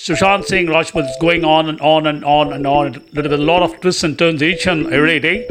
Sushant Singh Rajput is going on and on and on and on. There is a lot of twists and turns each and every day.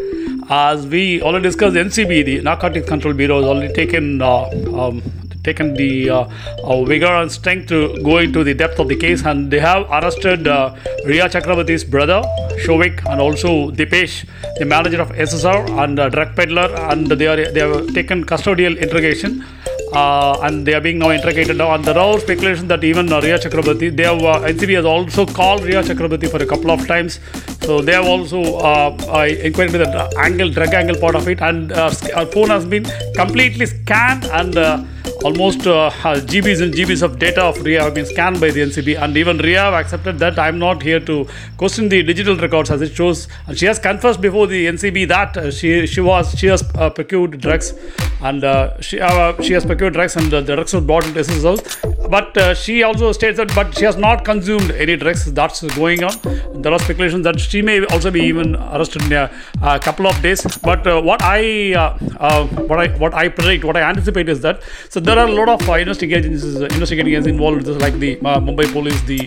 As we already discussed, NCB, the Narcotics Control Bureau, has already taken uh, um, taken the uh, uh, vigor and strength to go into the depth of the case, and they have arrested uh, Rhea Chakraborty's brother Showik and also Dipesh, the manager of SSR and uh, drug peddler, and they are they have taken custodial interrogation. Uh, and they are being now interrogated now. And there are speculation that even uh, Rhea Chakraborty, they have uh, NCB has also called Rhea Chakraborty for a couple of times. So they have also uh, uh, inquired into the angle, drug angle part of it, and uh, our phone has been completely scanned and. Uh, almost uh, GBs and GBs of data of Rhea have been scanned by the NCB, and even Rhea have accepted that I'm not here to question the digital records as it shows. And she has confessed before the NCB that uh, she she was she has uh, procured drugs, and uh, she uh, she has procured drugs, and uh, the drugs were bought into house. But uh, she also states that, but she has not consumed any drugs. That's going on. There are speculations that she may also be even arrested in a, a couple of days. But uh, what I uh, uh, what I what I predict, what I anticipate is that so there are a lot of uh, investigating agencies, involved, like the uh, Mumbai police, the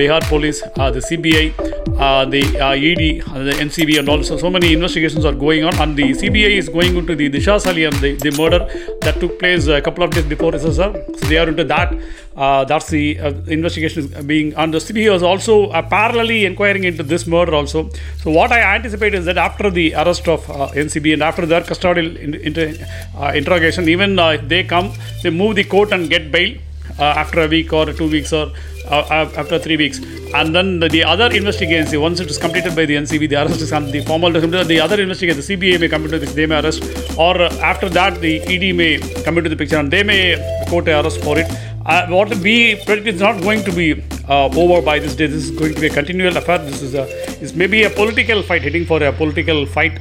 Bihar police, the CBI, uh, the uh, ED, uh, the NCB, and also so many investigations are going on. And the CBI is going into the Disha Salian, the, the murder that took place a couple of days before SSR. So they are into that. Uh, that's the uh, investigation is being and the CBI is also uh, parallelly inquiring into this murder also. So what I anticipate is that after the arrest of uh, NCB and after their custodial in, inter, uh, interrogation, even uh, if they come, they move the court and get bail uh, after a week or two weeks or uh, uh, after three weeks. And then the, the other investigation, once it is completed by the NCB, the arrest is the formal the other investigation, the CBA may come into this, they may arrest, or after that the ED may come into the picture and they may quote a arrest for it. Uh, what we predict is not going to be uh, over by this day. This is going to be a continual affair. This is a is maybe a political fight, heading for a political fight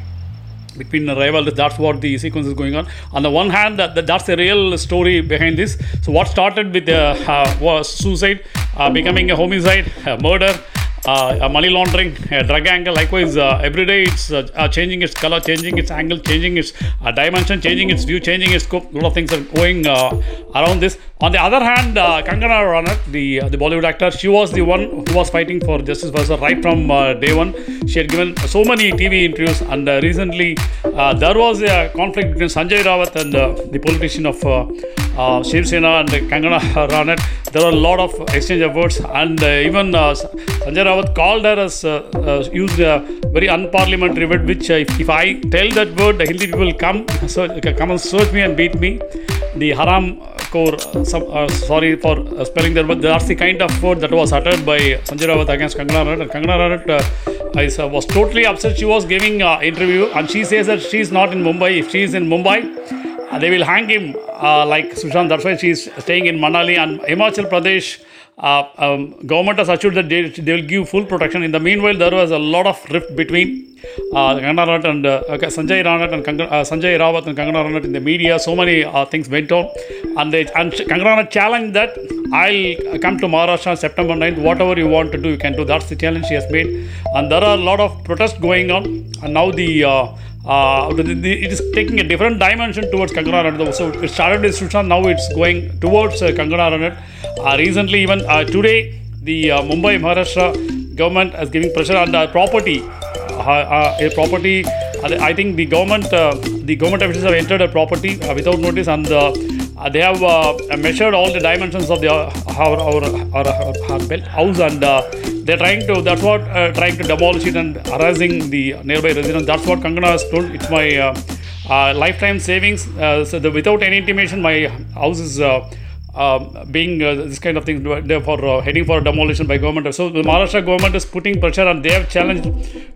between the rivals. That's what the sequence is going on. On the one hand, that, that- that's the real story behind this. So what started with uh, uh, was suicide, uh, becoming a homicide, a murder. Uh, money laundering, drug angle. Likewise, uh, every day it's uh, uh, changing its color, changing its angle, changing its uh, dimension, changing its view, changing its scope. A lot of things are going uh, around this. On the other hand, Kangana Ranaut, the the Bollywood actor, she was the one who was fighting for justice her right from day one. She had given so many TV interviews, and recently there was a conflict between Sanjay Raut and the politician of uh, Shiv Sena and Kangana Ranaut. There are a lot of exchange of words, and uh, even uh, Sanjay Raut called her as uh, uh, used a very unparliamentary word, which uh, if, if I tell that word, the Hindi people come so come and search me and beat me. The haram core, uh, some, sorry for spelling that, but that's the kind of word that was uttered by Sanjay Raut against Kangana Ranaut. And Kangana Ranaut is, uh, was totally upset. She was giving interview, and she says that she is not in Mumbai. If she is in Mumbai, they will hang him like Sushant. That's why she is staying in Manali and Himachal Pradesh. Uh, um, government has assured that they, they will give full protection. In the meanwhile, there was a lot of rift between uh, and uh, Sanjay Raut and Kangana, uh, Sanjay Raut and Kangana Ranaut in the media. So many uh, things went on, and they and Kangana challenged that I'll come to Maharashtra on September 9th. Whatever you want to do, you can do. That's the challenge she has made, and there are a lot of protests going on, and now the. Uh, uh, it is taking a different dimension towards Kangana Ranaut. So it started with Sushant, now it's going towards uh, Kangana Ranaut. Uh, recently, even uh, today, the uh, Mumbai Maharashtra government is giving pressure on the property. Uh, uh, a property. I think the government, the government officials have entered a property without notice, and they have measured all the dimensions of the our our, our, our, house, and they're trying to. That's what uh, trying to demolish it and harassing the nearby residents. That's what Kangana has told. It's my uh, uh, lifetime savings. Uh, so the, without any intimation, my house is. Uh, uh, being this kind of thing, uh, heading for demolition by government. So the Maharashtra government is putting pressure, and they have challenged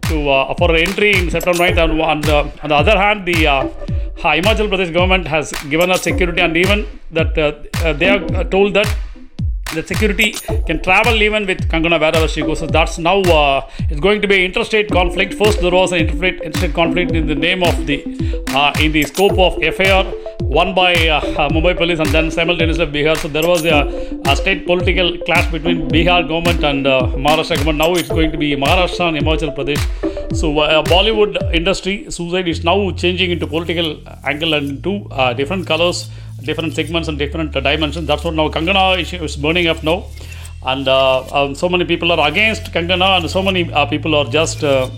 to for entry in September 9th. And on the, on the other hand, the Himachal Pradesh government has given us security, and even that uh, uh, they uh, told that the security can travel even with Kangana wherever she goes. So that's now uh, it's going to be interstate conflict. First, there was an interstate, interstate conflict in the name of the uh, in the scope of FIR won by uh, uh, Mumbai police and then simultaneously Bihar. So there was a, a state political clash between Bihar government and uh, Maharashtra government. Now it's going to be Maharashtra and Himachal Pradesh. So uh, Bollywood industry suicide is now changing into political angle and into uh, different colors different segments and different dimensions. That's what now Kangana is, is burning up now. and uh, um, so many people are against Kangana, and so many uh, people are just uh,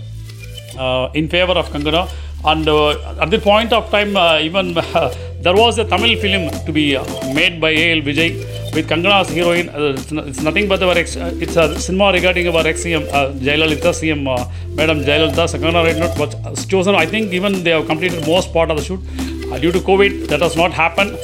in favor of Kangana. And at the point of time, even there was a Tamil film to be made by A.L. Vijay with Kangana's heroine. Uh, it's, no- it's nothing but our ex, uh, it's a cinema regarding our ex CM uh, Jayalalitha CM uh, Madam Jayalalitha. So Kangana Ranaut was chosen. I think even they have completed most part of the shoot. Uh, due to COVID, that has not happened,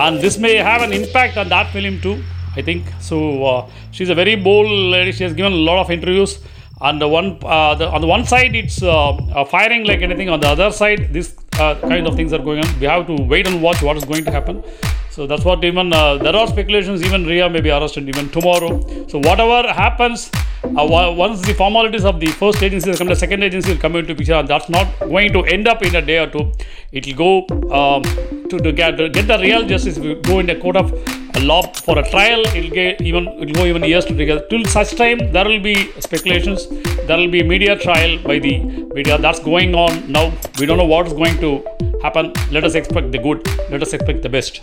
and this may have an impact on that film too. I think so. Uh, she's a very bold lady. She has given a lot of interviews. And the one uh, the, on the one side, it's uh, uh, firing like anything. On the other side, this uh, kind of things are going on. We have to wait and watch what is going to happen. So that's what even uh, there are speculations. Even Rhea may be arrested even tomorrow. So whatever happens, uh, once the formalities of the first agency come, the second agency will come into picture, and that's not going to end up in a day or two. It will go um, to, to get to get the real justice. Go in a court of law for a trial. It'll get even it'll go even years to together. Till such time, there will be speculations. There will be media trial by the media. That's going on now. We don't know what is going to happen. Let us expect the good. Let us expect the best.